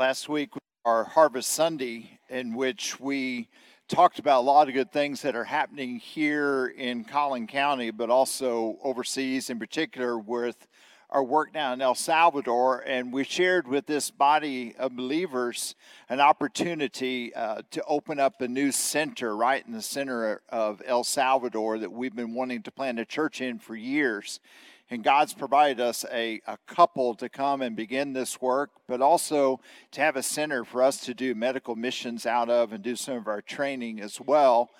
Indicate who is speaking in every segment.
Speaker 1: Last week, our Harvest Sunday, in which we talked about a lot of good things that are happening here in Collin County, but also overseas, in particular with our work now in El Salvador. And we shared with this body of believers an opportunity uh, to open up a new center right in the center of El Salvador that we've been wanting to plant a church in for years. And God's provided us a, a couple to come and begin this work, but also to have a center for us to do medical missions out of and do some of our training as well.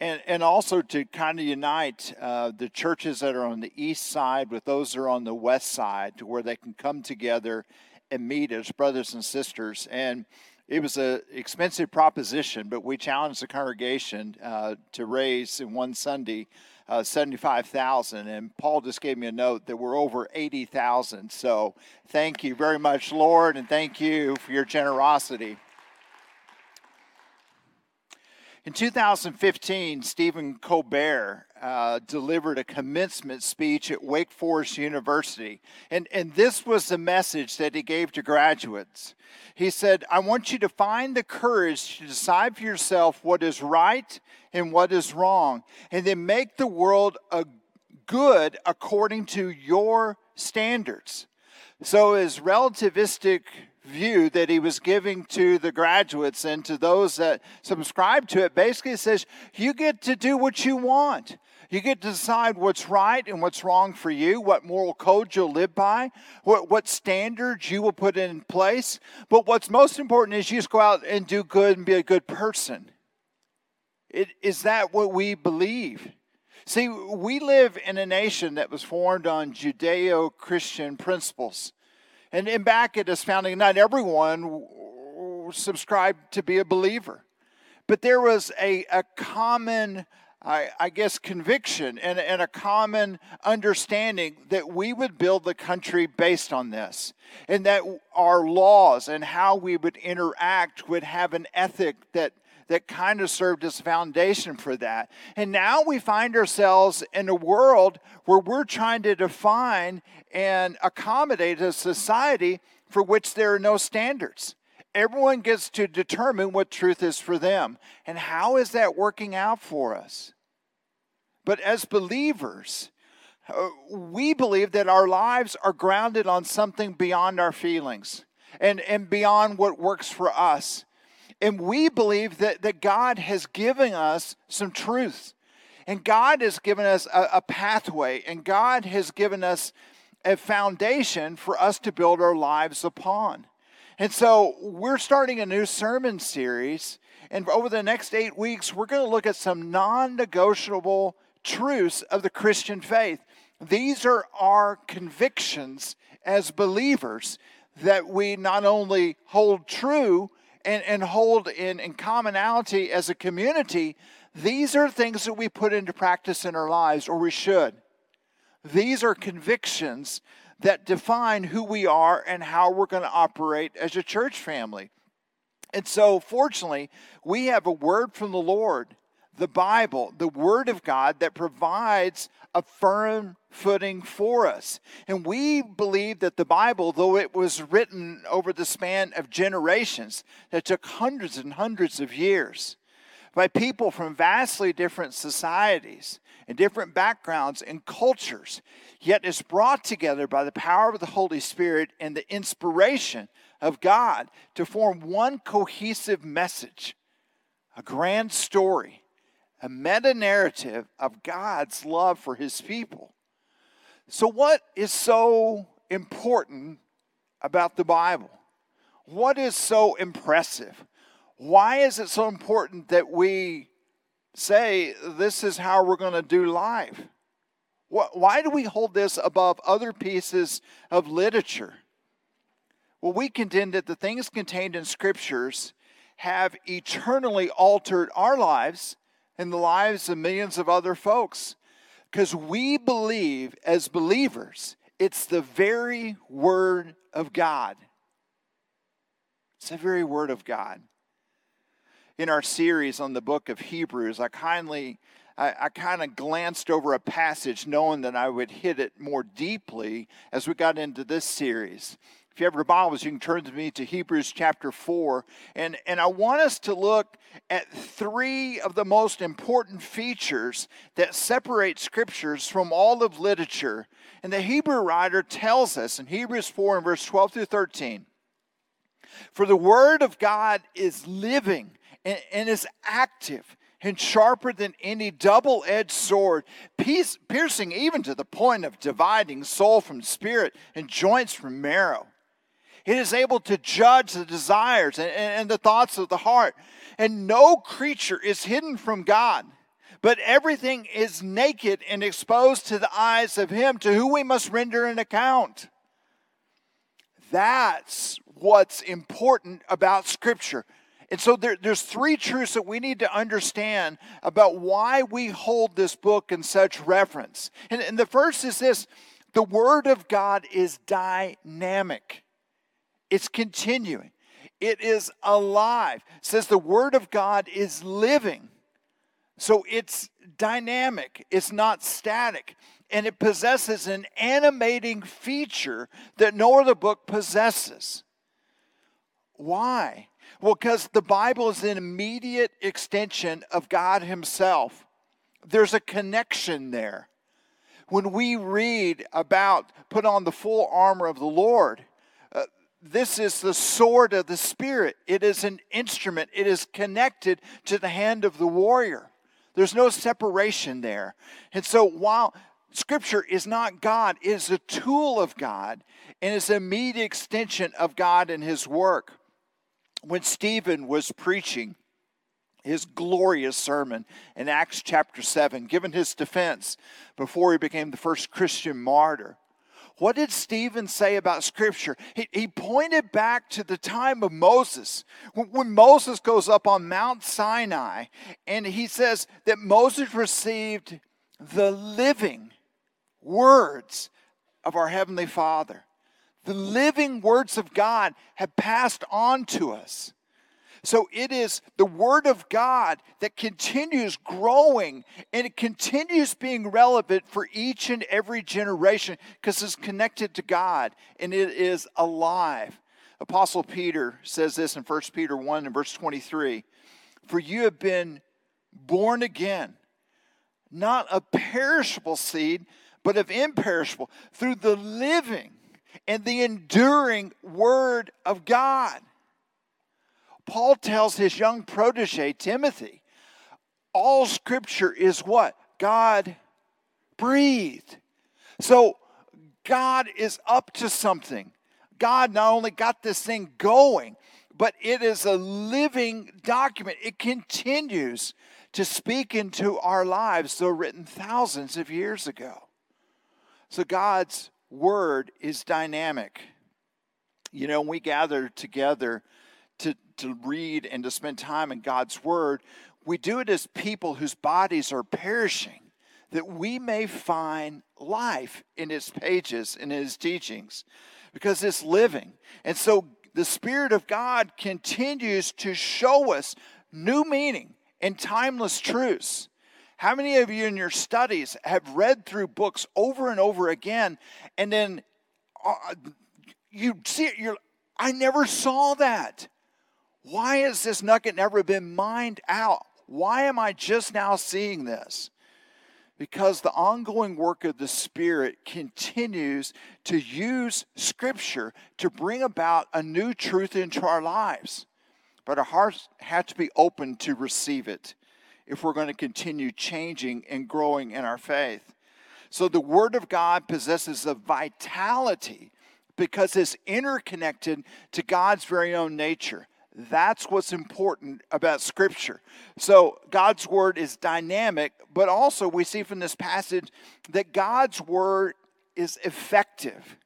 Speaker 1: And, and also to kind of unite uh, the churches that are on the east side with those that are on the west side to where they can come together and meet as brothers and sisters. And it was an expensive proposition, but we challenged the congregation uh, to raise in one Sunday uh, 75,000. And Paul just gave me a note that we're over 80,000. So thank you very much, Lord, and thank you for your generosity. In 2015, Stephen Colbert uh, delivered a commencement speech at Wake Forest University. And, and this was the message that he gave to graduates. He said, I want you to find the courage to decide for yourself what is right and what is wrong, and then make the world a good according to your standards. So, his relativistic view that he was giving to the graduates and to those that subscribe to it basically says you get to do what you want. You get to decide what's right and what's wrong for you, what moral code you'll live by, what, what standards you will put in place. But what's most important is you just go out and do good and be a good person. It, is that what we believe? See, we live in a nation that was formed on Judeo Christian principles. And, and back at its founding, not everyone subscribed to be a believer. But there was a, a common, I, I guess, conviction and, and a common understanding that we would build the country based on this. And that our laws and how we would interact would have an ethic that that kind of served as foundation for that. And now we find ourselves in a world where we're trying to define and accommodate a society for which there are no standards. Everyone gets to determine what truth is for them. And how is that working out for us? But as believers, uh, we believe that our lives are grounded on something beyond our feelings and, and beyond what works for us. And we believe that, that God has given us some truths. And God has given us a, a pathway. And God has given us a foundation for us to build our lives upon. And so we're starting a new sermon series. And over the next eight weeks, we're going to look at some non negotiable truths of the Christian faith. These are our convictions as believers that we not only hold true, and, and hold in, in commonality as a community, these are things that we put into practice in our lives, or we should. These are convictions that define who we are and how we're going to operate as a church family. And so, fortunately, we have a word from the Lord, the Bible, the Word of God that provides a firm footing for us. And we believe that the Bible, though it was written over the span of generations, that took hundreds and hundreds of years by people from vastly different societies and different backgrounds and cultures, yet is brought together by the power of the Holy Spirit and the inspiration of God to form one cohesive message, a grand story a meta narrative of God's love for his people. So, what is so important about the Bible? What is so impressive? Why is it so important that we say this is how we're going to do life? Why do we hold this above other pieces of literature? Well, we contend that the things contained in scriptures have eternally altered our lives in the lives of millions of other folks. Because we believe, as believers, it's the very Word of God. It's the very Word of God. In our series on the book of Hebrews, I kindly I, I kind of glanced over a passage knowing that I would hit it more deeply as we got into this series. If you have your Bibles, you can turn to me to Hebrews chapter 4. And, and I want us to look at three of the most important features that separate scriptures from all of literature. And the Hebrew writer tells us in Hebrews 4 and verse 12 through 13 For the word of God is living and, and is active and sharper than any double edged sword, piercing even to the point of dividing soul from spirit and joints from marrow it is able to judge the desires and, and the thoughts of the heart. And no creature is hidden from God, but everything is naked and exposed to the eyes of Him to whom we must render an account. That's what's important about Scripture. And so there, there's three truths that we need to understand about why we hold this book in such reverence. And, and the first is this the Word of God is dynamic. It's continuing. It is alive. It says the word of God is living. So it's dynamic. It's not static. And it possesses an animating feature that no other book possesses. Why? Well, because the Bible is an immediate extension of God Himself. There's a connection there. When we read about put on the full armor of the Lord, uh, this is the sword of the Spirit. It is an instrument, it is connected to the hand of the warrior. There's no separation there. And so while Scripture is not God, it is a tool of God and is a immediate extension of God and His work. When Stephen was preaching, his glorious sermon in Acts chapter 7, given his defense before he became the first Christian martyr. What did Stephen say about Scripture? He, he pointed back to the time of Moses, when Moses goes up on Mount Sinai, and he says that Moses received the living words of our Heavenly Father. The living words of God have passed on to us. So it is the Word of God that continues growing and it continues being relevant for each and every generation because it's connected to God and it is alive. Apostle Peter says this in 1 Peter 1 and verse 23 For you have been born again, not a perishable seed, but of imperishable, through the living and the enduring Word of God. Paul tells his young protege, Timothy, all scripture is what? God breathed. So God is up to something. God not only got this thing going, but it is a living document. It continues to speak into our lives, though written thousands of years ago. So God's word is dynamic. You know, we gather together to, to read and to spend time in God's Word, we do it as people whose bodies are perishing, that we may find life in His pages in His teachings, because it's living. And so the Spirit of God continues to show us new meaning and timeless truths. How many of you in your studies have read through books over and over again, and then uh, you see it, you're, I never saw that. Why has this nugget never been mined out? Why am I just now seeing this? Because the ongoing work of the Spirit continues to use Scripture to bring about a new truth into our lives. But our hearts have to be open to receive it if we're going to continue changing and growing in our faith. So the Word of God possesses a vitality because it's interconnected to God's very own nature. That's what's important about Scripture. So, God's Word is dynamic, but also we see from this passage that God's Word is effective.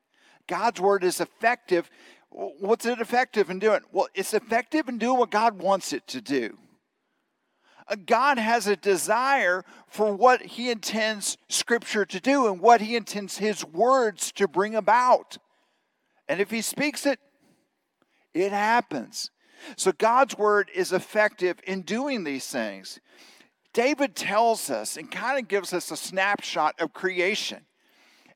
Speaker 1: God's Word is effective. What's it effective in doing? Well, it's effective in doing what God wants it to do. Uh, God has a desire for what He intends Scripture to do and what He intends His words to bring about. And if He speaks it, it happens. So God's word is effective in doing these things. David tells us and kind of gives us a snapshot of creation.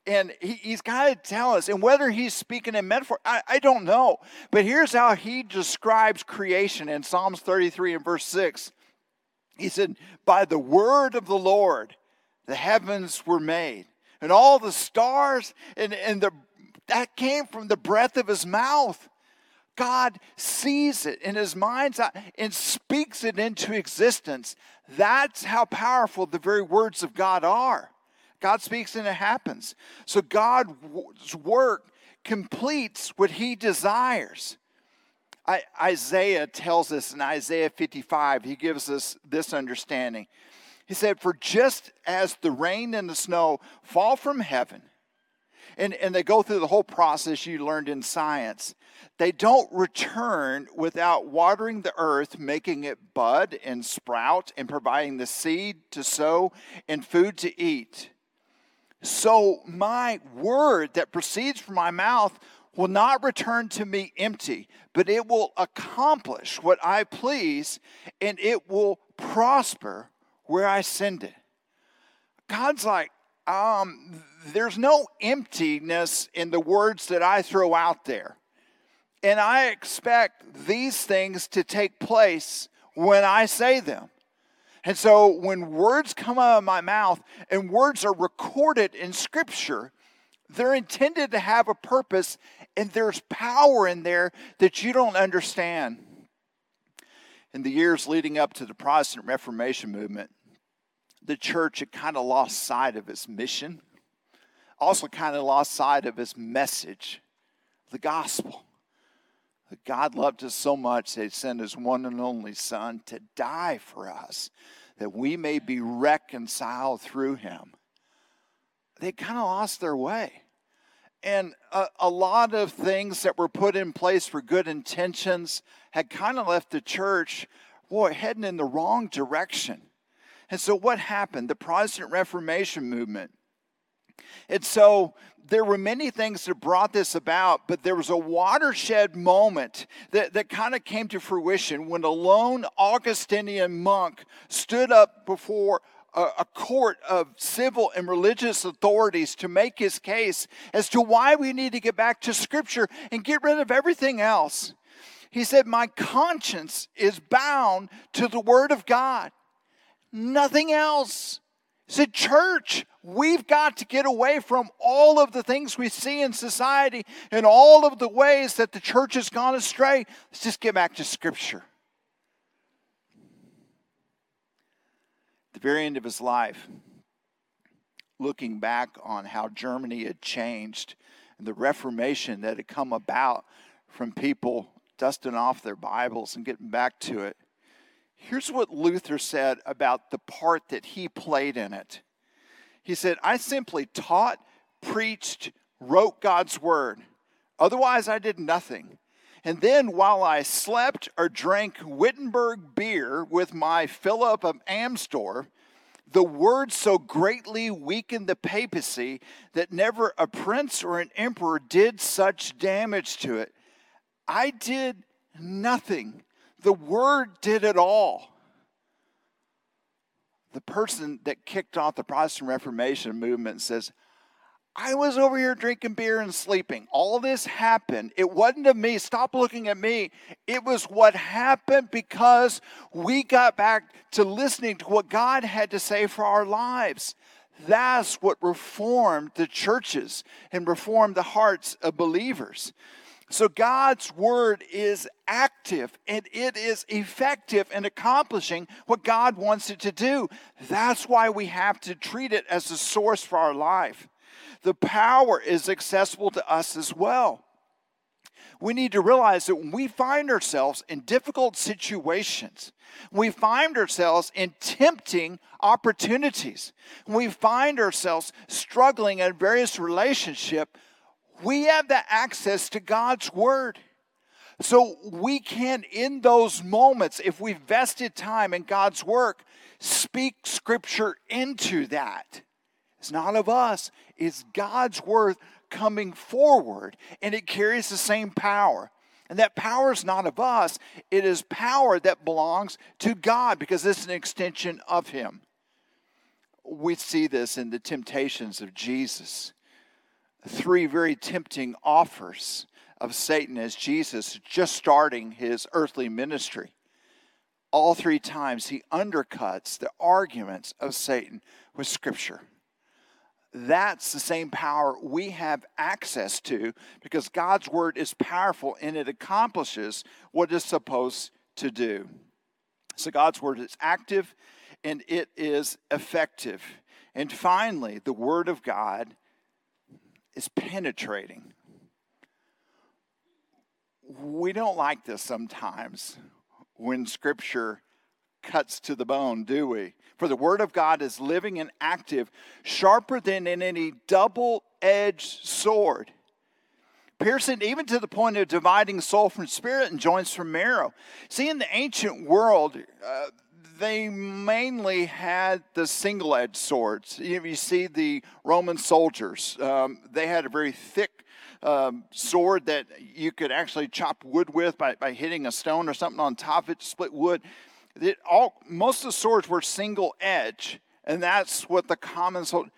Speaker 1: And he, he's got to tell us, and whether he's speaking in metaphor, I, I don't know. But here's how he describes creation in Psalms 33 and verse 6. He said, By the word of the Lord, the heavens were made, and all the stars, and, and the, that came from the breath of his mouth. God sees it in his mind's eye and speaks it into existence. That's how powerful the very words of God are. God speaks and it happens. So God's work completes what he desires. I, Isaiah tells us in Isaiah 55, he gives us this understanding. He said, For just as the rain and the snow fall from heaven, and, and they go through the whole process you learned in science, they don't return without watering the earth, making it bud and sprout, and providing the seed to sow and food to eat. So my word that proceeds from my mouth will not return to me empty, but it will accomplish what I please and it will prosper where I send it. God's like, um, there's no emptiness in the words that I throw out there. And I expect these things to take place when I say them. And so when words come out of my mouth and words are recorded in Scripture, they're intended to have a purpose and there's power in there that you don't understand. In the years leading up to the Protestant Reformation movement, the church had kind of lost sight of its mission, also kind of lost sight of his message, the gospel. That God loved us so much that He sent His one and only Son to die for us, that we may be reconciled through Him. They kind of lost their way. And a, a, lot of things that were put in place for good intentions had kind of left the church, boy, heading in the wrong direction. And so, what happened? The Protestant Reformation movement. And so, there were many things that brought this about, but there was a watershed moment that, that kind of came to fruition when a lone Augustinian monk stood up before a, a court of civil and religious authorities to make his case as to why we need to get back to Scripture and get rid of everything else. He said, My conscience is bound to the Word of God, nothing else. Said, Church, we've got to get away from all of the things we see in society and all of the ways that the church has gone astray. Let's just get back to Scripture. At the very end of his life, looking back on how Germany had changed and the Reformation that had come about from people dusting off their Bibles and getting back to it. Here's what Luther said about the part that he played in it. He said, I simply taught, preached, wrote God's word. Otherwise, I did nothing. And then while I slept or drank Wittenberg beer with my Philip of Amsdorf, the word so greatly weakened the papacy that never a prince or an emperor did such damage to it. I did nothing. The word did it all. The person that kicked off the Protestant Reformation movement says, I was over here drinking beer and sleeping. All this happened. It wasn't of me. Stop looking at me. It was what happened because we got back to listening to what God had to say for our lives. That's what reformed the churches and reformed the hearts of believers. So God's word is active and it is effective in accomplishing what God wants it to do. That's why we have to treat it as a source for our life the power is accessible to us as well. We need to realize that when we find ourselves in difficult situations, we find ourselves in tempting opportunities, we find ourselves struggling in various relationships, we have the access to God's word. So we can, in those moments, if we've vested time in God's work, speak scripture into that. It's not of us, it's God's word coming forward, and it carries the same power. And that power is not of us, it is power that belongs to God because it's an extension of Him. We see this in the temptations of Jesus. Three very tempting offers of Satan as Jesus just starting his earthly ministry. All three times he undercuts the arguments of Satan with Scripture. That's the same power we have access to because God's word is powerful and it accomplishes what it's supposed to do. So, God's word is active and it is effective. And finally, the word of God is penetrating. We don't like this sometimes when scripture cuts to the bone, do we? For the word of God is living and active, sharper than in any double edged sword, piercing even to the point of dividing soul from spirit and joints from marrow. See, in the ancient world, uh, they mainly had the single edged swords. You, you, see the Roman soldiers, um, they had a very thick um, sword that you could actually chop wood with by, by hitting a stone or something on top of it to split wood. It all, most of the swords were single edge, and that's what the common sword.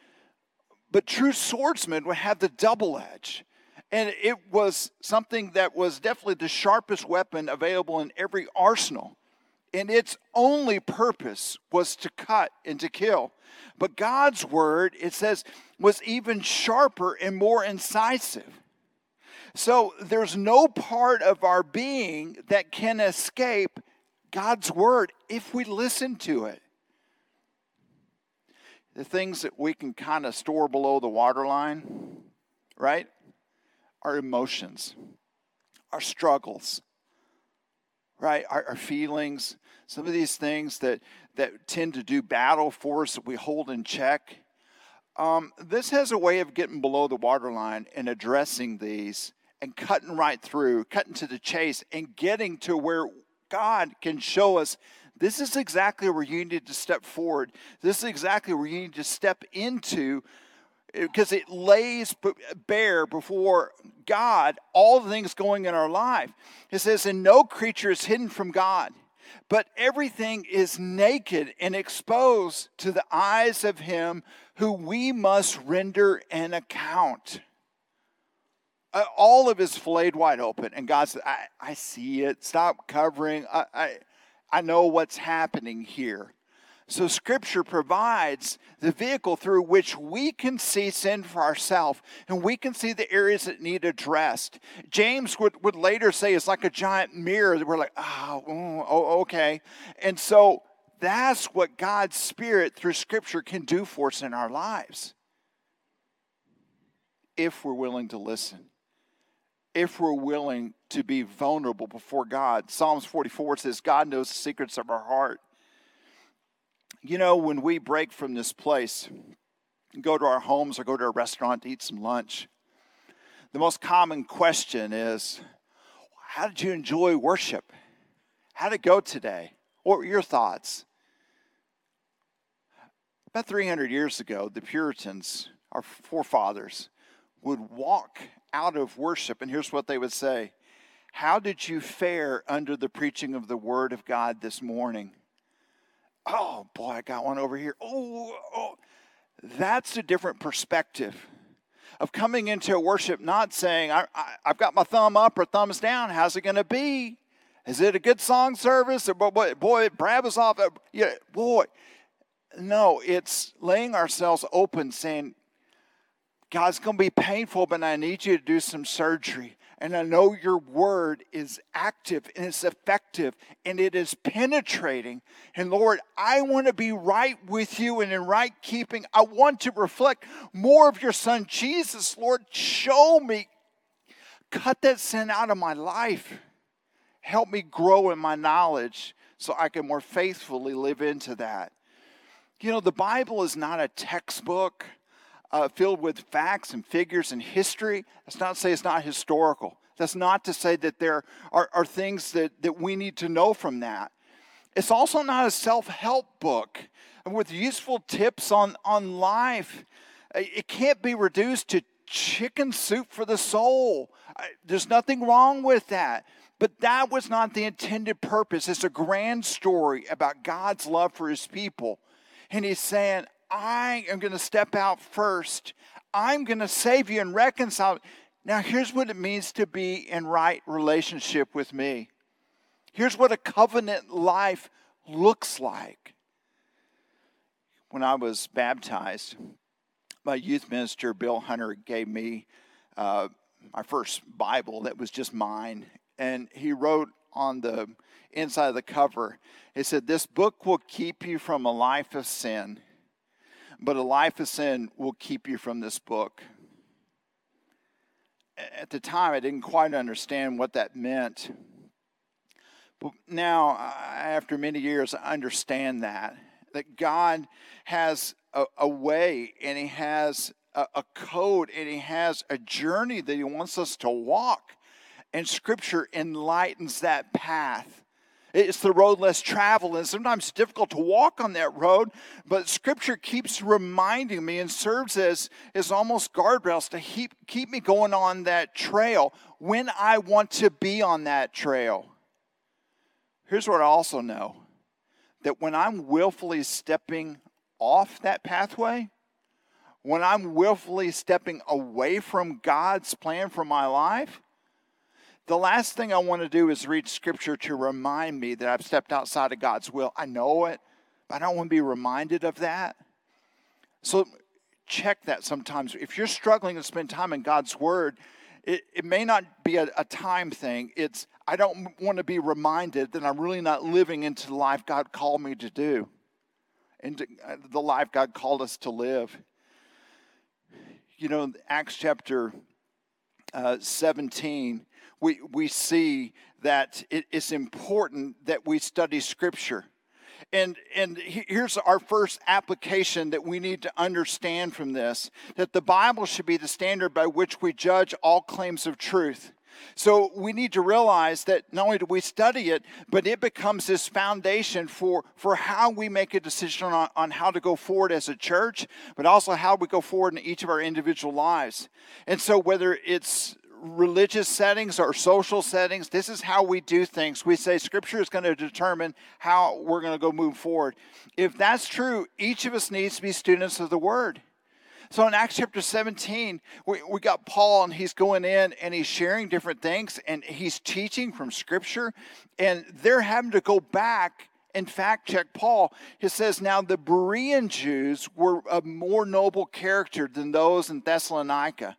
Speaker 1: But true swordsmen would have the double edge. And it was something that was definitely the sharpest weapon available in every arsenal and its only purpose was to cut and to kill. But God's word, it says, was even sharper and more incisive. So there's no part of our being that can escape God's word if we listen to it. The things that we can kind of store below the waterline, right? Our emotions, our struggles, right? Our, our, feelings, some of these things that, that tend to do battle for us that we hold in check. Um, this has a way of getting below the waterline and addressing these and cutting right through, cutting to the chase, and getting to where God can show us this is exactly where you need to step forward. This is exactly where you need to step into because it lays bare before God all the things going in our life. It says, And no creature is hidden from God, but everything is naked and exposed to the eyes of Him who we must render an account. Uh, all of is flayed wide open, and God said, I, I see it. Stop covering. I, I, I know what's happening here. So, Scripture provides the vehicle through which we can see sin for ourselves and we can see the areas that need addressed. James would, would later say it's like a giant mirror that we're like, oh, oh, okay. And so, that's what God's Spirit through Scripture can do for us in our lives if we're willing to listen, if we're willing to be vulnerable before God. Psalms 44 says, God knows the secrets of our heart. You know, when we break from this place, go to our homes or go to a restaurant to eat some lunch, the most common question is, How did you enjoy worship? How did it go today? What were your thoughts? About 300 years ago, the Puritans, our forefathers, would walk out of worship, and here's what they would say How did you fare under the preaching of the Word of God this morning? Oh boy, I got one over here. Oh, oh. That's a different perspective of coming into worship, not saying, I, I, have got my thumb up or thumbs down. How's it going to be? Is it a good song service? Or boy, boy Brad was off. Uh, yeah, boy. No, it's laying ourselves open, saying, God's going to be painful, but I need you to do some surgery. And I know your word is active and it's effective and it is penetrating. And Lord, I want to be right with you and in right keeping. I want to reflect more of your son Jesus. Lord, show me. Cut that sin out of my life. Help me grow in my knowledge so I can more faithfully live into that. You know, the Bible is not a textbook uh, filled with facts and figures and history. That's not to say it's not historical. That's not to say that there are, are things that, that we need to know from that. It's also not a self help book with useful tips on, on life. It can't be reduced to chicken soup for the soul. There's nothing wrong with that. But that was not the intended purpose. It's a grand story about God's love for his people. And he's saying, I am going to step out first. I'm going to save you and reconcile. Now, here's what it means to be in right relationship with me. Here's what a covenant life looks like. When I was baptized, my youth minister, Bill Hunter, gave me uh, my first Bible that was just mine. And he wrote on the inside of the cover, he said, This book will keep you from a life of sin, but a life of sin will keep you from this book. At the time, I didn't quite understand what that meant. But now, after many years, I understand that. That God has a, a way and He has a, a code and He has a journey that He wants us to walk. And Scripture enlightens that path. It's the road less traveled, and sometimes it's difficult to walk on that road, but Scripture keeps reminding me and serves as, as almost guardrails to keep, keep me going on that trail when I want to be on that trail. Here's what I also know that when I'm willfully stepping off that pathway, when I'm willfully stepping away from God's plan for my life, the last thing I want to do is read scripture to remind me that I've stepped outside of God's will. I know it, but I don't want to be reminded of that. So check that sometimes. If you're struggling to spend time in God's Word, it, it may not be a, a time thing. It's, I don't want to be reminded that I'm really not living into the life God called me to do, into uh, the life God called us to live. You know, Acts chapter uh, 17, we, we see that it, it's important that we study Scripture. And, and here's our first application that we need to understand from this that the Bible should be the standard by which we judge all claims of truth. So we need to realize that not only do we study it, but it becomes this foundation for, for how we make a decision on, on how to go forward as a church, but also how we go forward in each of our individual lives. And so whether it's religious settings or social settings, this is how we do things. We say Scripture is going to determine how we're going to go move forward. If that's true, each of us needs to be students of the Word. So in Acts chapter 17, we, we got Paul and he's going in and he's sharing different things and he's teaching from Scripture, and they're having to go back and fact check Paul. He says, Now the Berean Jews were a more noble character than those in Thessalonica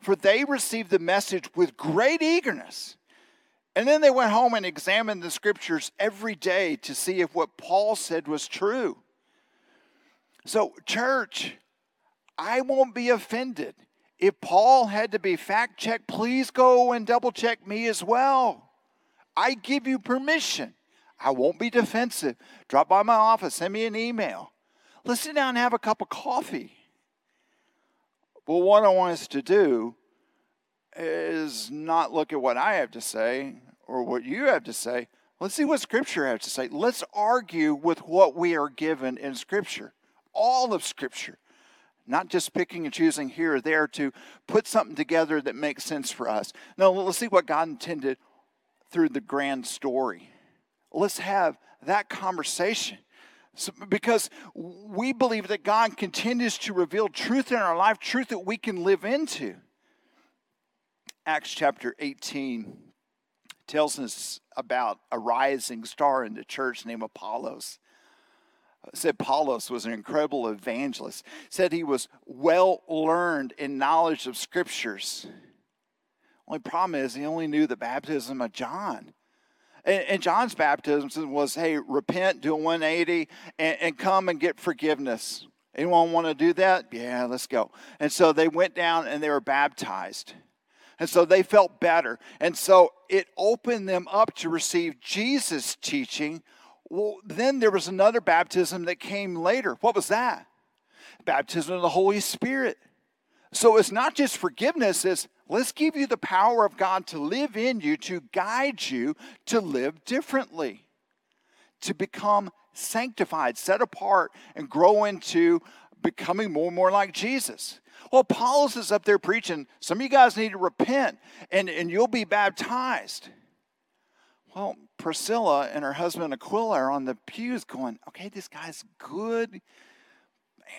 Speaker 1: for they received the message with great eagerness. And then they went home and examined the scriptures every day to see if what Paul said was true. So, church, I won't be offended. If Paul had to be fact checked, please go and double check me as well. I give you permission. I won't be defensive. Drop by my office, send me an email. Let's sit down and have a cup of coffee. Well, what I want us to do is not look at what I have to say or what you have to say. Let's see what Scripture has to say. Let's argue with what we are given in Scripture, all of Scripture, not just picking and choosing here or there to put something together that makes sense for us. No, let's see what God intended through the grand story. Let's have that conversation. So, because we believe that God continues to reveal truth in our life, truth that we can live into. Acts chapter 18 tells us about a rising star in the church named Apollos. Said Apollos was an incredible evangelist. Said he was well learned in knowledge of scriptures. Only problem is he only knew the baptism of John. And, and John's baptism was, hey, repent, do a 180, and, and come and get forgiveness. Anyone want to do that? Yeah, let's go. And so they went down and they were baptized. And so they felt better. And so it opened them up to receive Jesus' teaching. Well, then there was another baptism that came later. What was that? Baptism of the Holy Spirit. So it's not just forgiveness, it's let's give you the power of God to live in you, to guide you to live differently, to become sanctified, set apart, and grow into becoming more and more like Jesus. Well, Apollos is up there preaching, some of you guys need to repent and, and you'll be baptized. Well, Priscilla and her husband Aquila are on the pews going, okay, this guy's good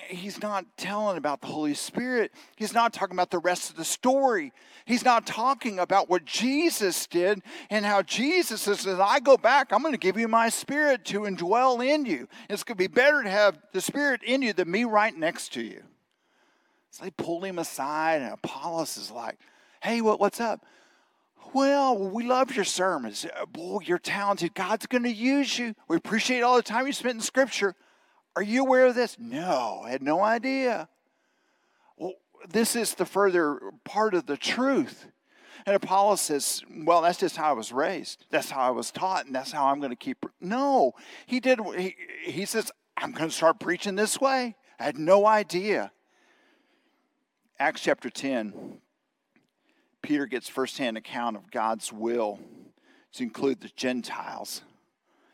Speaker 1: he's not telling about the Holy Spirit. He's not talking about the rest of the story. He's not talking about what Jesus did and how Jesus says, I go back, I'm going to give you my spirit to indwell in you. It's going to be better to have the spirit in you than me right next to you. So they pulled him aside, and Apollos is like, hey, what, what's up? Well, we love your sermons. Boy, you're talented. God's going to use you. We appreciate all the time you spent in Scripture. Are you aware of this? No, I had no idea. Well, this is the further part of the truth. And Apollos says, Well, that's just how I was raised. That's how I was taught, and that's how I'm going to keep. No, he did. He, he says, I'm going to start preaching this way. I had no idea. Acts chapter 10, Peter gets firsthand account of God's will to include the Gentiles.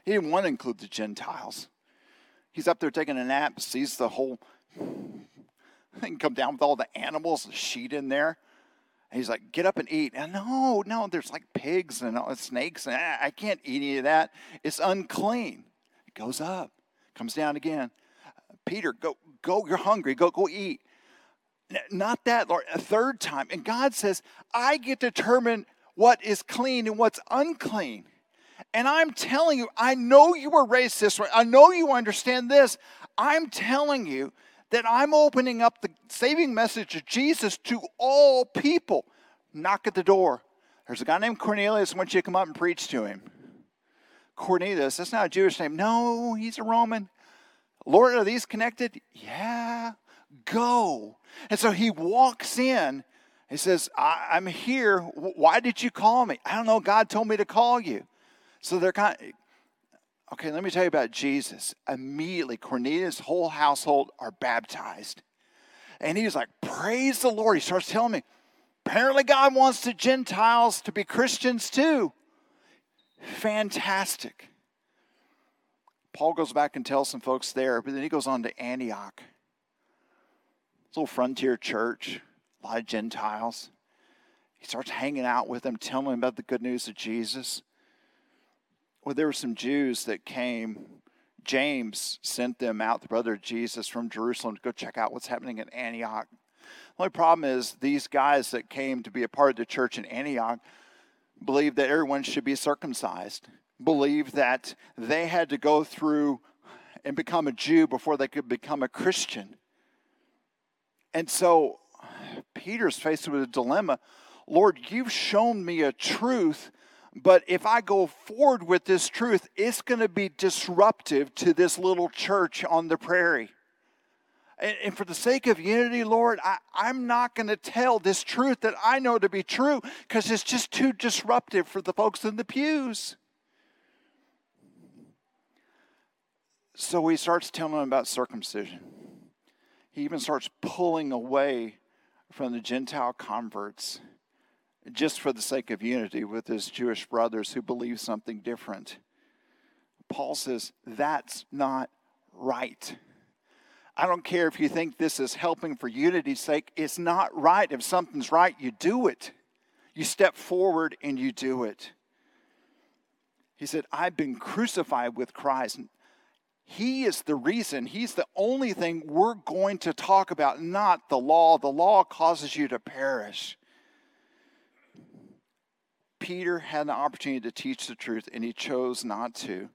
Speaker 1: He didn't want to include the Gentiles. He's up there taking a nap, sees the whole thing come down with all the animals, the sheet in there. And he's like, get up and eat. And no, no, there's like pigs and uh, snakes, and ah, I can't eat any of that. It's unclean. It goes up, comes down again. Peter, go, go, you're hungry, go, go eat. Not that, Lord, a third time. And God says, I get to determine what is clean and what's unclean. And I'm telling you, I know you were raised this way. I know you understand this. I'm telling you that I'm opening up the saving message of Jesus to all people. Knock at the door. There's a guy named Cornelius. I want you to come up and preach to him. Cornelius, that's not a Jewish name. No, he's a Roman. Lord, are these connected? Yeah. Go. And so he walks in. He says, I, am here. Why did you call me? I don't know. God told me to call you. So they're kind of, okay, let me tell you about Jesus. Immediately, Cornelius' whole household are baptized. And he's like, Praise the Lord. He starts telling me, apparently, God wants the Gentiles to be Christians too. Fantastic. Paul goes back and tells some folks there, but then he goes on to Antioch. A little frontier church, a lot of Gentiles. He starts hanging out with them, telling them about the good news of Jesus well, there were some Jews that came. James sent them out, the brother of Jesus, from Jerusalem to go check out what's happening in Antioch. The only problem is these guys that came to be a part of the church in Antioch believed that everyone should be circumcised, believed that they had to go through and become a Jew before they could become a Christian. And so Peter's faced with a dilemma Lord, you've shown me a truth but if I go forward with this truth, it's going to be disruptive to this little church on the prairie. And, for the sake of unity, Lord, I, I'm not going to tell this truth that I know to be true because it's just too disruptive for the folks in the pews. So he starts telling them about circumcision. He even starts pulling away from the Gentile converts just for the sake of unity with his Jewish brothers who believe something different. Paul says, that's not right. I don't care if you think this is helping for unity's sake, it's not right. If something's right, you do it. You step forward and you do it. He said, I've been crucified with Christ. He is the reason, He's the only thing we're going to talk about, not the law. The law causes you to perish. Peter had an opportunity to teach the truth and he chose not to.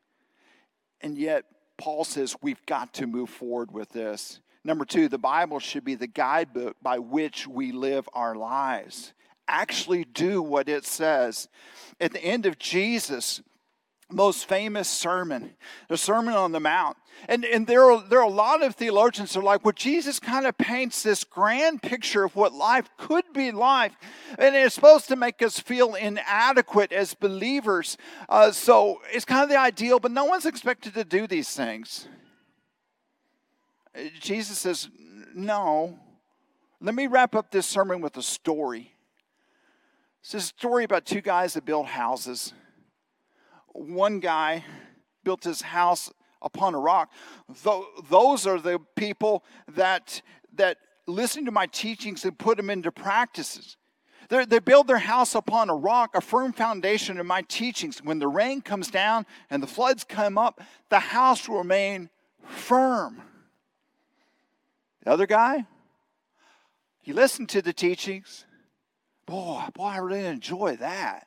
Speaker 1: And yet, Paul says we've got to move forward with this. Number two, the Bible should be the guidebook by which we live our lives. Actually, do what it says. At the end of Jesus' most famous sermon, the Sermon on the Mount. And, and there, are, there are a lot of theologians that are like, well, Jesus kind of paints this grand picture of what life could be like. And it's supposed to make us feel inadequate as believers. Uh, so it's kind of the ideal, but no one's expected to do these things. Jesus says, no. Let me wrap up this sermon with a story. It's a story about two guys that build houses one guy built his house upon a rock. Those are the people that, that listen to my teachings and put them into practices. They're, they build their house upon a rock, a firm foundation in my teachings. When the rain comes down and the floods come up, the house will remain firm. The other guy, he listened to the teachings. Boy, boy, I really enjoy that.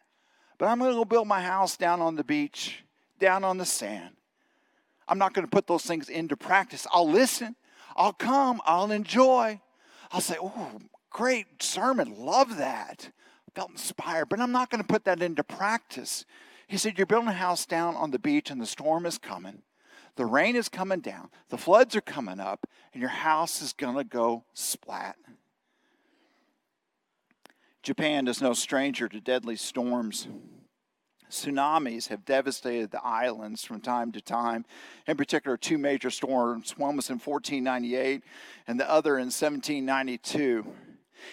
Speaker 1: But I'm going to go build my house down on the beach, down on the sand. I'm not going to put those things into practice. I'll listen, I'll come, I'll enjoy. I'll say, oh, great sermon, love that. Felt inspired, but I'm not going to put that into practice. He said, You're building a house down on the beach and the storm is coming. The rain is coming down. The floods are coming up, and your house is going to go splat. Japan is no stranger to deadly storms. Tsunamis have devastated the islands from time to time. In particular, two major storms. One was in 1498 and the other in 1792.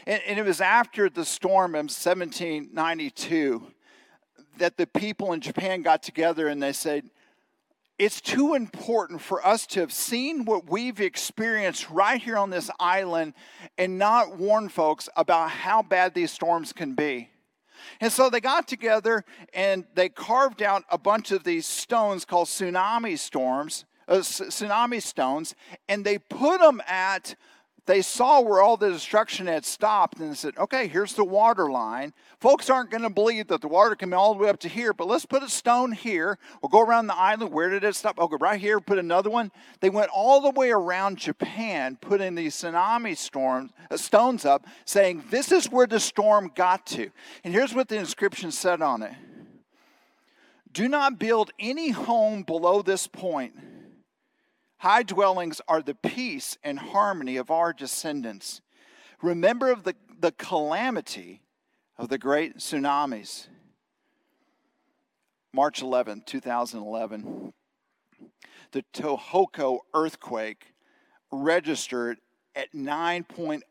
Speaker 1: And, and it was after the storm in 1792 that the people in Japan got together and they said, it's too important for us to have seen what we've experienced right here on this island and not warn folks about how bad these storms can be. And so they got together and they carved out a bunch of these stones called tsunami storms, uh, tsunami stones, and they put them at they saw where all the destruction had stopped and said, okay, here's the water line. Folks aren't going to believe that the water can be all the way up to here, but let's put a stone here. We'll go around the island. Where did it stop? Okay, right here, put another one. They went all the way around Japan, putting these tsunami storms, uh, stones up, saying, this is where the storm got to. And here's what the inscription said on it Do not build any home below this point High dwellings are the peace and harmony of our descendants. Remember of the, the calamity of the great tsunamis. March 11, 2011, the Tohoku earthquake registered at 9.0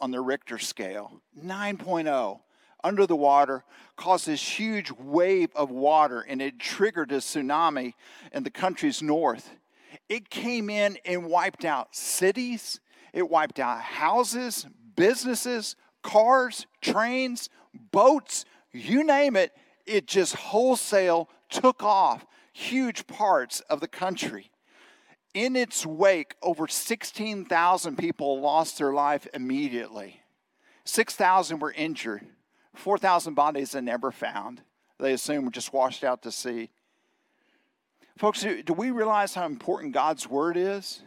Speaker 1: on the Richter scale. 9.0 under the water caused this huge wave of water and it triggered a tsunami in the country's north. It came in and wiped out cities, it wiped out houses, businesses, cars, trains, boats, you name it. It just wholesale took off huge parts of the country. In its wake, over 16,000 people lost their life immediately. 6,000 were injured. 4,000 bodies are never found. They assume were just washed out to sea. Folks, do we realize how important God's word is?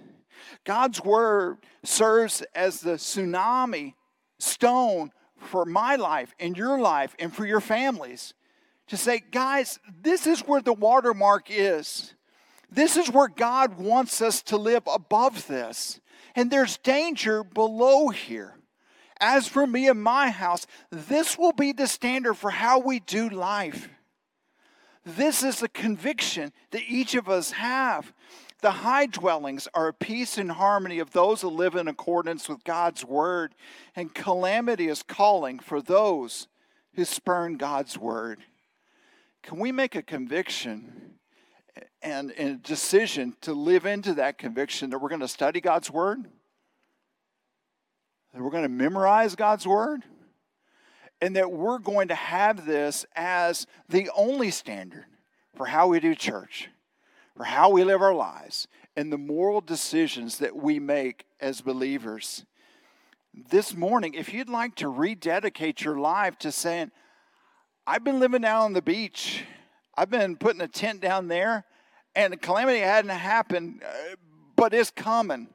Speaker 1: God's word serves as the tsunami stone for my life and your life and for your families. To say, guys, this is where the watermark is. This is where God wants us to live above this. And there's danger below here. As for me and my house, this will be the standard for how we do life. This is a conviction that each of us have. The high dwellings are a peace and harmony of those who live in accordance with God's word, and calamity is calling for those who spurn God's word. Can we make a conviction and, and a decision to live into that conviction that we're going to study God's word? That we're going to memorize God's word? And that we're going to have this as the only standard for how we do church, for how we live our lives, and the moral decisions that we make as believers. This morning, if you'd like to rededicate your life to saying, I've been living down on the beach, I've been putting a tent down there, and the calamity hadn't happened, uh, but it's coming.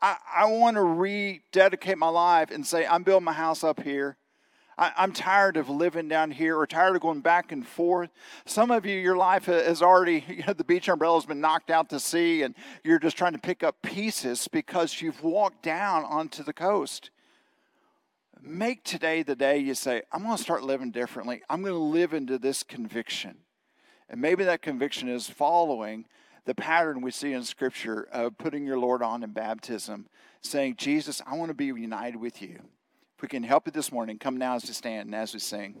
Speaker 1: I, I want to rededicate my life and say, I'm building my house up here. I, am tired of living down here or tired of going back and forth. Some of you, your life has already, you know, the beach umbrella has been knocked out to sea and you're just trying to pick up pieces because you've walked down onto the coast. Make today the day you say, I'm going to start living differently. I'm going to live into this conviction. And maybe that conviction is following the pattern we see in Scripture of putting your Lord on in baptism, saying, Jesus, I want to be united with you. We can help you this morning, come now as we stand and as we sing.